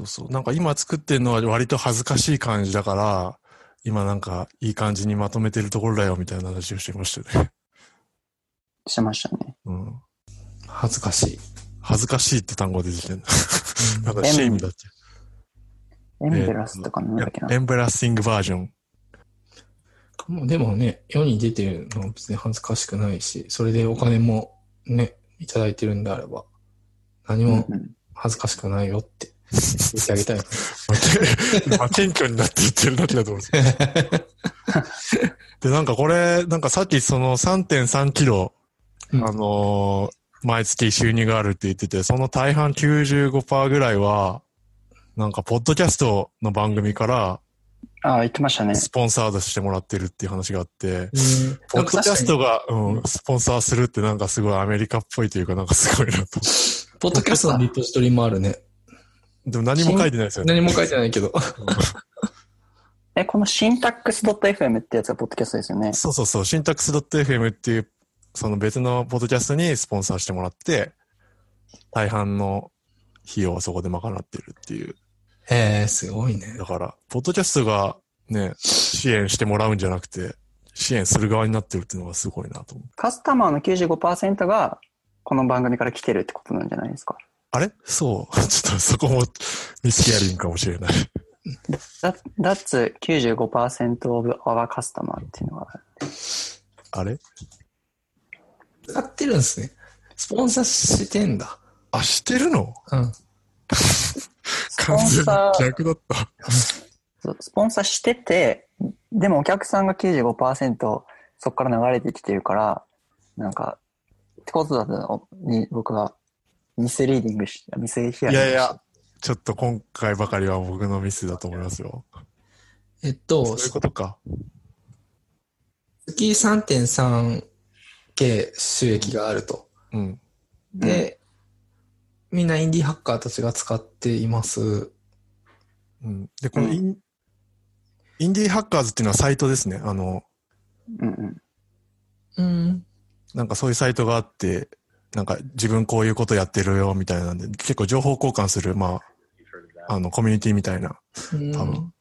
うんそうそう。なんか今作ってるのは割と恥ずかしい感じだから、今なんかいい感じにまとめてるところだよみたいな話をしてましたね。してましたね。うん。恥ずかしい。恥ずかしいって単語出てきてる。なんか shame だっち embarrass とかなんだっけな。 embarrassing version。もうでもね、世に出てるのは別に恥ずかしくないし、それでお金もね、いただいてるんであれば、何も恥ずかしくないよって言ってあげたい。<laughs> まあ、謙虚になって言ってるだけだと思うんですよで、なんかこれ、なんかさっきその3.3キロ、うんあのー毎月収入があるって言ってて、その大半95%ぐらいは、なんか、ポッドキャストの番組から、ああ、言ってましたね。スポンサードしてもらってるっていう話があって、うんポッドキャストが、うん、スポンサーするってなんかすごいアメリカっぽいというかなんかすごいなと。ポッドキャストのリポジトリもあるね。でも何も書いてないですよね。何も書いてないけど。<laughs> え、このシンタックス .fm ってやつがポッドキャストですよね。そうそうそう、シンタックス .fm っていう、その別のポッドキャストにスポンサーしてもらって、大半の費用はそこで賄ってるっていう。へえ、すごいねだ。から、ポッドキャストがね、支援してもらうんじゃなくて、支援する側になってるっていうのがすごいなと思う。カスタマーの95%がこの番組から来てるってことなんじゃないですか。あれ？そう。<laughs> ちょっとそこもミスヒアリングかもしれない。That, that's 95% of our customer っていうのがあれ？使ってるんですね。スポンサーしてんだ。あ、してるの？うん。スポン完全にサー、逆だった。そうスポンサーしてて、でもお客さんが95%そこから流れてきてるから、なんか、ってことだとに僕はミスリーディングし、ミスヒアリングしいやいや、ちょっと今回ばかりは僕のミスだと思いますよ。えっとそういう、ことか。月 3.3K 収益があると。うん。で、みんなインディーハッカーたちが使っています。うん。で、このイン、インディーハッカーズっていうのはサイトですね。あの、うんうん。うん。なんかそういうサイトがあって、なんか自分こういうことやってるよみたいなんで、結構情報交換する、まあ、あの、コミュニティみたいな。うん多分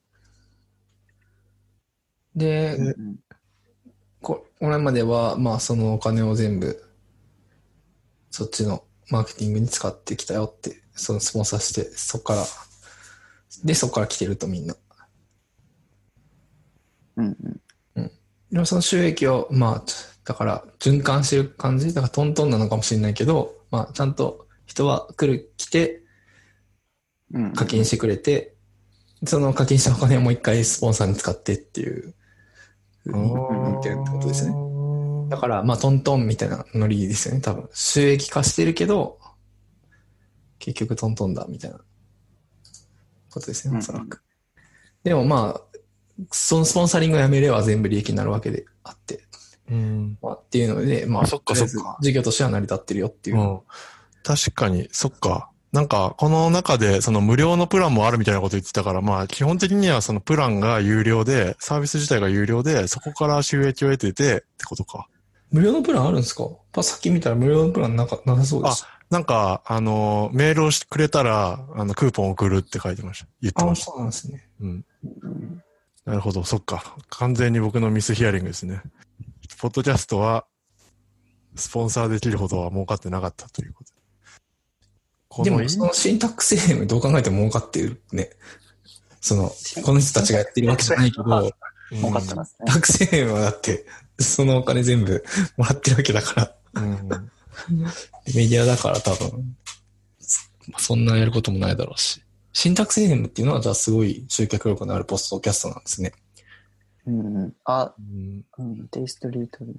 で、でうんここれまでは、まあ、そのお金を全部、そっちのマーケティングに使ってきたよって、そのスポンサーして、そこから、で、そこから来てるとみんな。うんうん。でもその収益を、まあ、だから循環してる感じ？だからトントンなのかもしれないけど、まあ、ちゃんと人は来る、来て、うんうん課金してくれて、その課金したお金をもう一回スポンサーに使ってっていう、ふうに言ってるってことですね。だから、まあ、トントンみたいなノリですよね、多分。収益化してるけど、結局トントンだ、みたいなことですね、おそらく。でもまあ、そのスポンサリングをやめれば全部利益になるわけであって、うん。まあ、っていうので、まあ、あそっかそっか事業としては成り立ってるよっていうう。ん。確かに、そっか。なんか、この中で、その無料のプランもあるみたいなこと言ってたから、まあ、基本的にはそのプランが有料で、サービス自体が有料で、そこから収益を得てて、ってことか。無料のプランあるんですか？パさっき見たら無料のプランなかなさそうです。なんか、あの、メールをしてくれたら、あの、クーポン送るって書いてました。言ってああ、ました。そうなんですね。うん。うんなるほど、そっか。完全に僕のミスヒアリングですね。ポッドキャストは、スポンサーできるほどは儲かってなかったということ。でも、そのシンタックス FM どう考えても儲かってるね。その、この人たちがやってるわけじゃないけど、儲かってますね。タックス FM はだって、そのお金全部もらってるわけだから、うん。メディアだから多分、まあそんなやることもないだろうし。シンタックス FM っていうのは、じゃあすごい集客力のあるポストキャストなんですね。うんうん。あ、うんうん。テイストリートリー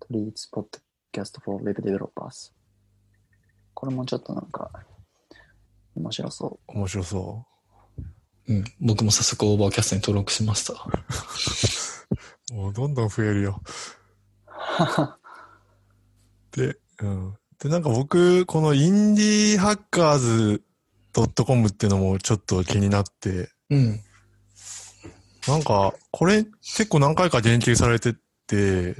トリーツポッドキャスト for Web Developers。これもちょっとなんか、面白そ面白そうん。僕も早速 Overcast に登録しました。う。<laughs> もうどんどん増えるよ。<laughs> で、うん。で、なんか僕、このインディーハッカーズ .com っていうのもちょっと気になって、うん。なんか、これ結構何回か言及されてて、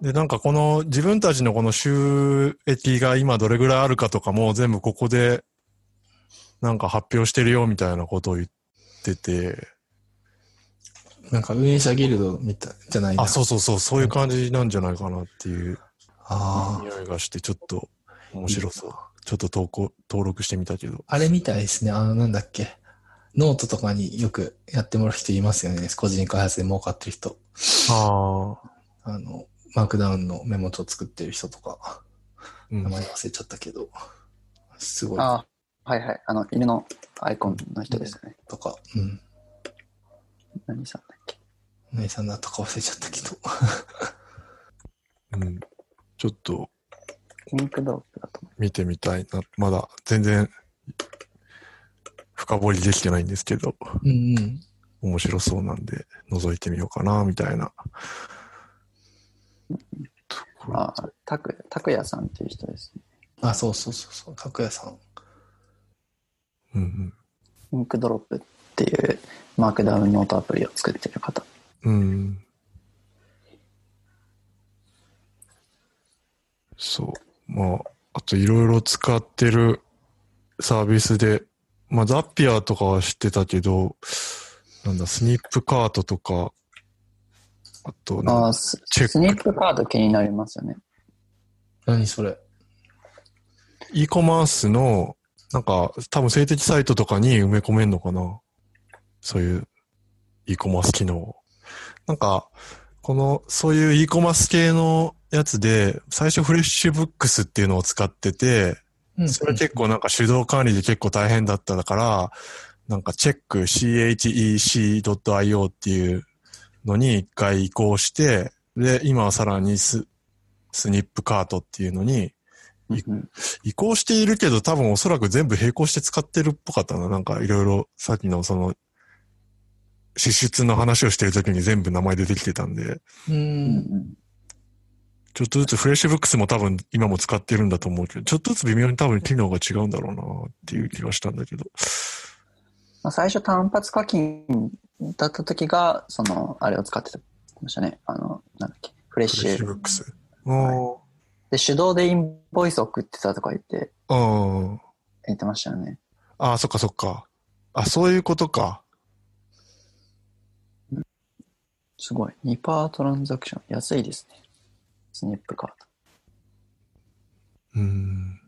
で、なんかこの自分たちのこの収益が今どれぐらいあるかとかも全部ここでなんか発表してるよみたいなことを言ってて、なんか運営者ギルドみたいじゃないなあ、そうそうそう、そういう感じなんじゃないかなっていうああ。匂いがしてちょっと面白そう。ちょっと投稿、登録してみたけど。あれみたいですね。あの、なんだっけ。ノートとかによくやってもらう人いますよね。個人開発で儲かってる人。ああ。あの、 Markdown のメモ帳作ってる人とか、うん名前忘れちゃったけど、すごい。あ、はいはい。あの、犬のアイコンの人ですね。とか、うん。何さんだっけ？何さんだったか忘れちゃったけど。うん。ちょっとピンクドロップだと思見てみたいな。まだ全然深掘りできてないんですけど、うんうん。面白そうなんで覗いてみようかな、みたいな。あ、たく、たくやさんっていう人ですね。あ、そうそうそうそう。拓也さん。うんうん。ピンクドロップっていうマークダウンノートアプリを作ってる方。うん。そう。まあ、あといろいろ使ってるサービスで、まあ、ザピアとかは知ってたけど、なんだ、スニップカートとか、あとあススニップカード気になりますよね。何それ？E コマースの、なんか、多分性的サイトとかに埋め込めんのかな？そういう e コマース機能を。なんか、この、そういう e コマース系のやつで、最初フレッシュブックスっていうのを使ってて、うんそれ結構なんか手動管理で結構大変だっただから、なんかチェック chec.io っていうのに一回移行して、で、今はさらにス、スニップカートっていうのに移行しているけど多分おそらく全部並行して使ってるっぽかったな。なんかいろいろさっきのその、支出の話をしてる時に全部名前出てきてたんで、う。うんんちょっとずつフレッシュブックスも多分今も使ってるんだと思うけど、ちょっとずつ微妙に多分機能が違うんだろうなっていう気がしたんだけど。まあ、最初単発課金だった時が、その、あれを使ってましたね。あの、なんだっけ、フレッフレッシシュ。ュブックス。おで、手動でインボイス送ってたとか言って、ーうん。言ってましたよね。ああ、そっかそっか。あ、そういうことか。すごい。2パートランザクション。安いですね。スニップカード。うん。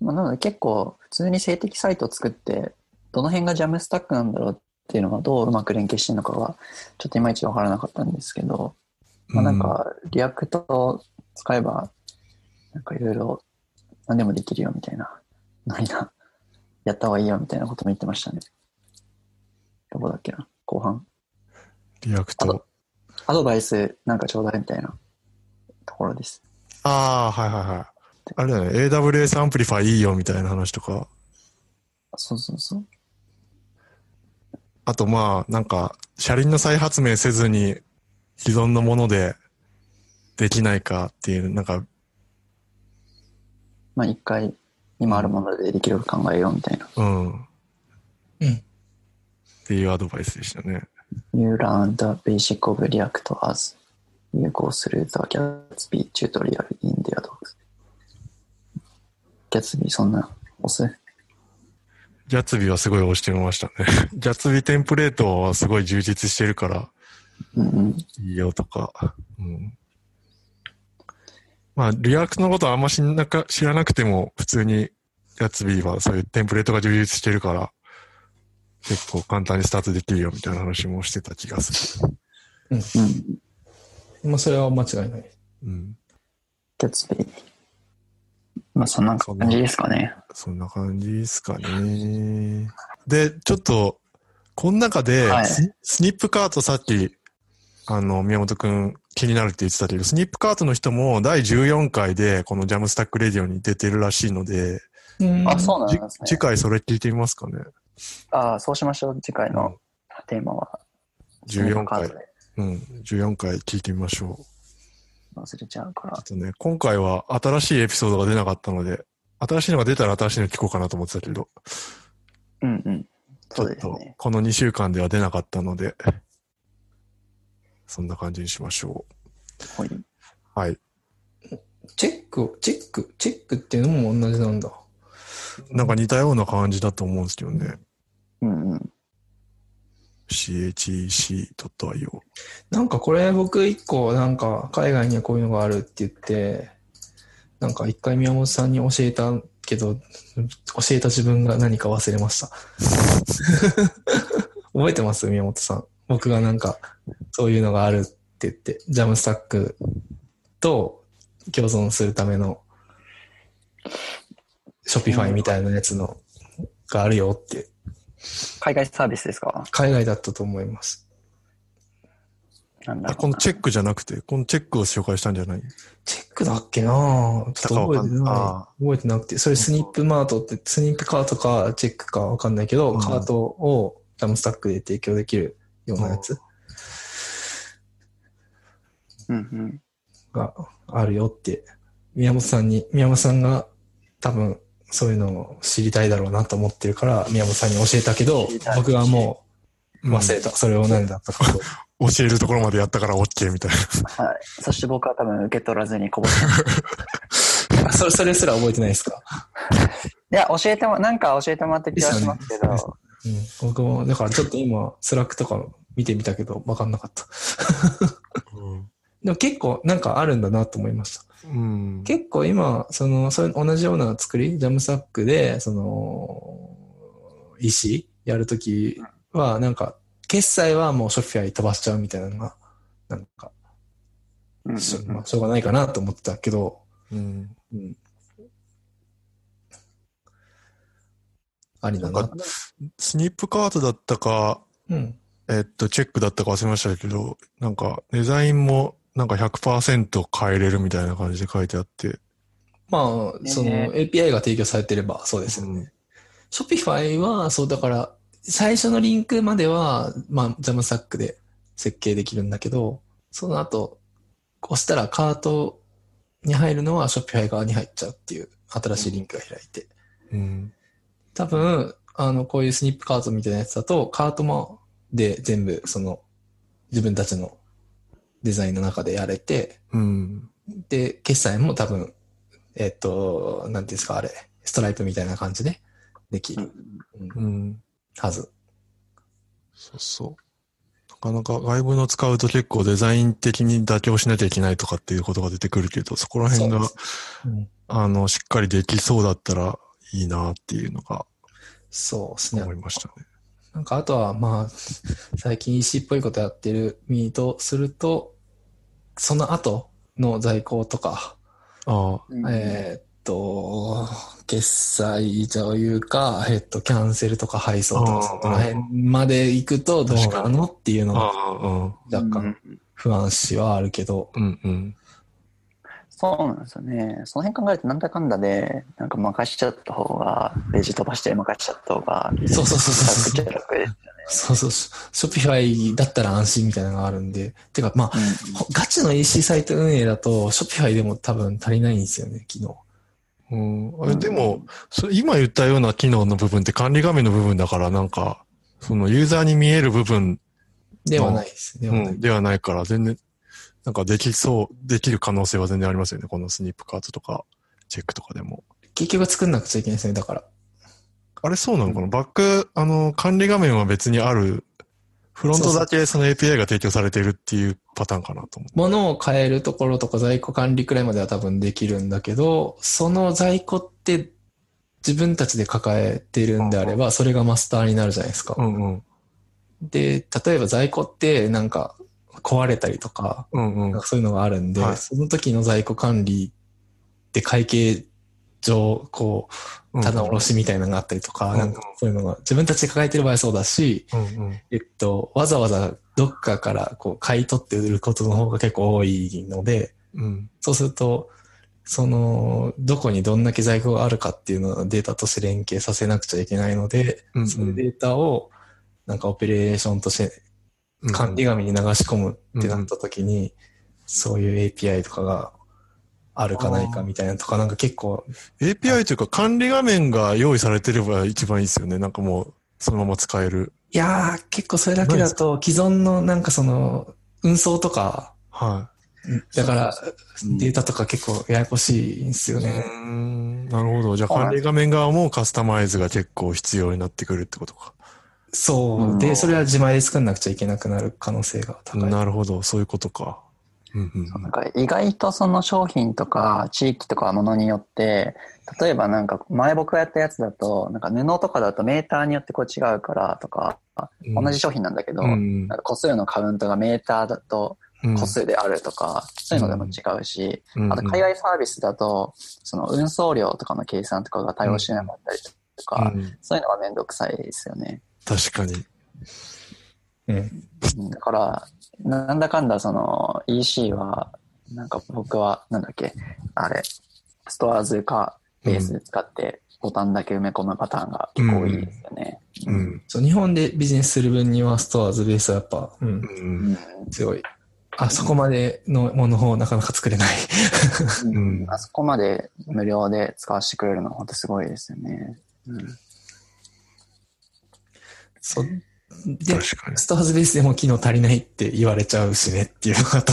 まあ、なので結構普通に静的サイトを作って、どの辺が Jamstack なんだろうっていうのがどううまく連携してるのかが、ちょっといまいちわからなかったんですけど、まあなんか、 React を使えば、なんかいろいろ何でもできるよみたいな、何な、やった方がいいよみたいなことも言ってましたね。どこだっけな後半。 React。アドバイスなんかちょうだいみたいなところです。ああ、はいはいはい。あれだね、AWS アンプリファイいいよみたいな話とか。そうそうそう。あとまあ、なんか、車輪の再発明せずに既存のものでできないかっていう、なんか、まあ一回今あるものでできるか考えようみたいな。うん。うん。っていうアドバイスでしたね。You learn the basic of React as you go through the Gatsby tutorial in their docs. Gatsby そんな押す？ Gatsby はすごい押してみましたね。<laughs> Gatsby テンプレートはすごい充実してるからうんうん。いいよとか。うん。まあ、 React のことはあんま知んなか知らなくても、普通に、 Gatsby はそういうテンプレートが充実してるから、結構簡単にスタートできるよみたいな話もしてた気がする。うん。まあ、それは間違いない。うん。 Gatsby。まあ、そんな感じですかね。そんな感じですかね。で、ちょっと、この中で、はいス Snipcart さっき、あの、宮本くん気になるって言ってたけど、 Snipcart の人も第14回でこの Jamstack Radio に出てるらしいので、あ、そうなんじですね次。回それ聞いてみますかね。あそうしましょう。次回のテーマは。14回うん、14回聞いてみましょう。忘れちゃうからあ。とね、今回は新しいエピソードが出なかったので、新しいのが出たら新しいの聞こうかなと思ってたけど、うんうん。そうですちょっとね。この2週間では出なかったので、そんな感じにしましょほい。う。はい。チェック、チェック、チェックっていうのも同じなんだ。なんか似たような感じだと思うんですけどね。うんうん。chec.io。なんかこれ僕一個なんか海外にはこういうのがあるって言って、なんか一回宮本さんに教えたけど、教えた自分が何か忘れました。<laughs> 覚えてます？宮本さん。僕がなんかそういうのがあるって言って、ジャムスタックと共存するためのショピファイみたいなやつのがあるよって、海外サービスですか？海外だったと思います。なんだこのチェックじゃなくて、このチェックを紹介したんじゃない？チェックだっけなぁ。ちょっと覚えてない。あ。覚えてなくて、それスニップマートって、スニップカートかチェックかわかんないけど、うん。カートをジャムスタックで提供できるようなやつうんうん。があるよって、宮本さんに、宮本さんが多分そういうのを知りたいだろうなと思ってるから、宮本さんに教えたけど僕はもう忘れた。それを何だったかと。<laughs> 教えるところまでやったから OK みたいな。はい。そして僕は多分受け取らずにこぼしあ <laughs> それ、それすら覚えてないですか？<laughs> いや、教えても、なんか教えてもらった気がしますけど、ですうん。僕も、だからちょっと今、 Slack とか見てみたけど、わかんなかった。でも結構なんかあるんだなと思いました。うん。結構今、その、それ同じような作り、 Jamstack で、その、EC やるときは、なんか、決済はもう Shopify 飛ばしちゃうみたいなのが、なんか、しょまあしょうがないかなと思ってたけど、うん。うん。ありだな。なん Snipcart だったか、うん。えっと、チェックだったか忘れましたけど、なんか、デザインもなんか100%変えれるみたいな感じで書いてあって。まあ、そのね API が提供されてればそうですよね。うん Shopify は、そうだから、最初のリンクまでは、まあ、 Jamstack で設計できるんだけど、その後、押したらカートに入るのは Shopify 側に入っちゃうっていう新しいリンクが開いて。うん。多分、あの、こういうスニップカートみたいなやつだと、カートもで全部、その、自分たちのデザインの中でやれて、うん。で、決済も多分、えっと、なんていうんですか、あれ、ストライプみたいな感じでできる、うんうん。はず。そうそう。なかなか外部の使うと結構デザイン的に妥協しなきゃいけないとかっていうことが出てくるけど、そこら辺がうんあの、しっかりできそうだったらいいなっていうのがそうですね思。いましたね。なんかあとは、まあ、最近 EC っぽいことやってる身とすると、その後の在庫とか、あえーっと、決済というか、えーっと、キャンセルとか配送とか、その辺まで行くとどうなのっていうのあがあ、うん。若干不安視はあるけど、うんうん。そうなんですよね。その辺考えるとなんだかんだで、なんか任しちゃった方が、レジ飛ばして任しちゃった方が、そうそうそうそう楽っちゃ楽ですよね。そうそう、 Shopify だったら安心みたいなのがあるんで、てか、まあ、ほガチの EC サイト運営だと、 Shopify でも多分足りないんですよね、機能。うん、あれでも、それ今言ったような機能の部分って管理画面の部分だから、なんか、そのユーザーに見える部分、ではないです。ではない。うん、ではないから、全然、なんかできそう、できる可能性は全然ありますよね。このスニップカートとか、チェックとかでも。結局作んなくちゃいけないですね、だから。あれそうなのかな、バック、あの、管理画面は別にあるフロントだけその API が提供されているっていうパターンかなと思って。物を買えるところとか在庫管理くらいまでは多分できるんだけど、その在庫って自分たちで抱えてるんであれば、それがマスターになるじゃないですか。うんうん。で、例えば在庫ってなんか壊れたりとか、うんうんなんか。そういうのがあるんで、はいその時の在庫管理って会計上、こう、棚卸しみたいなのがあったりとか、うんなんかそういうのが自分たちで抱えてる場合はそうだし、うんうん。えっと、わざわざどっかからこう買い取って売ることの方が結構多いので、うん。そうすると、その、どこにどんだけ在庫があるかっていうのをデータとして連携させなくちゃいけないので、うんうんそのデータをなんかオペレーションとしてうん管理紙に流し込むってなった時に、そういう API とかがあるかないかみたいなとか、なんか結構、API というか管理画面が用意されてれば一番いいですよね。なんかもう、そのまま使える。いやー、結構それだけだと既存のなんかその、運送とか、はだからうんデータとか結構ややこしいんですよい。ね。なるほど。じゃあはい管理画面側もカスタマイズが結構必要になってくるってことか。そうう。んで、それは自前で作んなくちゃいけなくなる可能性が高い。なるほど。そういうことか。うんうんなんか意外とその商品とか地域とかものによって、例えばなんか前僕がやったやつだと、なんか布とかだとメーターによってこう違うからとか、うん同じ商品なんだけど、うんなんか個数のカウントがメーターだとうん個数であるとか、そういうのでも違うし、うんあと海外サービスだと、その運送料とかの計算とかが対応しなかったりとか、うんそういうのがめんどくさいですよね。確かに。うん。うんだから、なんだかんだその EC は、なんか僕は、なんだっけ、あれ、ストアーズかベースで使ってボタンだけ埋め込むパターンが結構多いですよね。うん。そう、日本でビジネスする分にはストアーズベースはやっぱ、うん、うんうん強い。あそこまでのものをなかなか作れない。うんあそこまで無料で使わせてくれるのは本当すごいですよね。うんそう。で、確かに。ストアーズベースでも機能足りないって言われちゃうしねっていうのがと。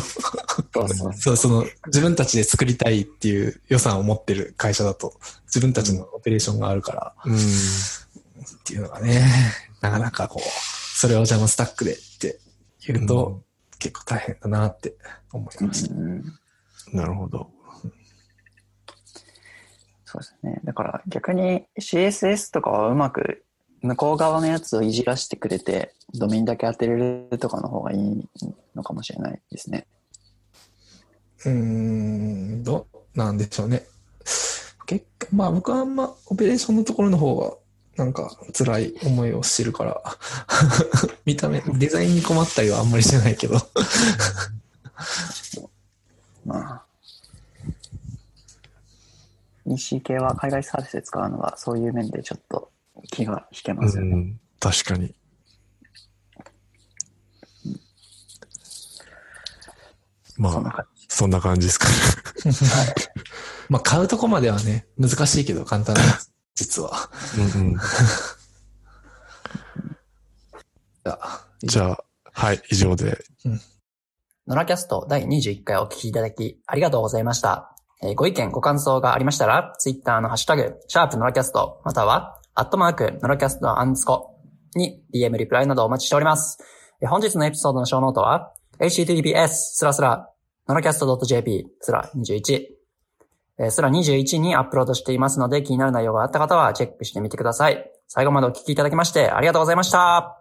そう <laughs> その、自分たちで作りたいっていう予算を持ってる会社だと、自分たちのオペレーションがあるから、うん。っていうのがね、なかなかこう、それをじゃあもうスタックでって言うと、結構大変だなって思いました。うんなるほど。そうですね。だから逆に CSS とかはうまく向こう側のやつをいじらしてくれて、ドメインだけ当てれるとかの方がいいのかもしれないですね。うーん、どうなんでしょうね。結果、まあ僕はあんまオペレーションのところの方が、なんか辛い思いをしてるから、<laughs> 見た目、デザインに困ったりはあんまりしてないけど。<laughs> まあ。EC 系は海外サービスで使うのがそういう面でちょっと気が引けますよね。うん。確かに。まあ、そんな感じ。そんな感じですかね。まあ買うとこまではね、難しいけど簡単なんです。<laughs> 実は。うんうん。じゃあ、じゃあ、はい、以上で。ノラキャスト第21回お聞きいただきありがとうございました。えーご意見、ご感想がありましたら、ツイッターのハッシュタグ、シャープノラキャスト、または、アットマーク、ノラキャストアンスコに DM リプライなどお待ちしております。本日のエピソードの show note は、https スラスラ、ノラキャスト .jp スラ21、スラ21にアップロードしていますので、気になる内容があった方はチェックしてみてください。最後までお聞きいただきまして、ありがとうございました。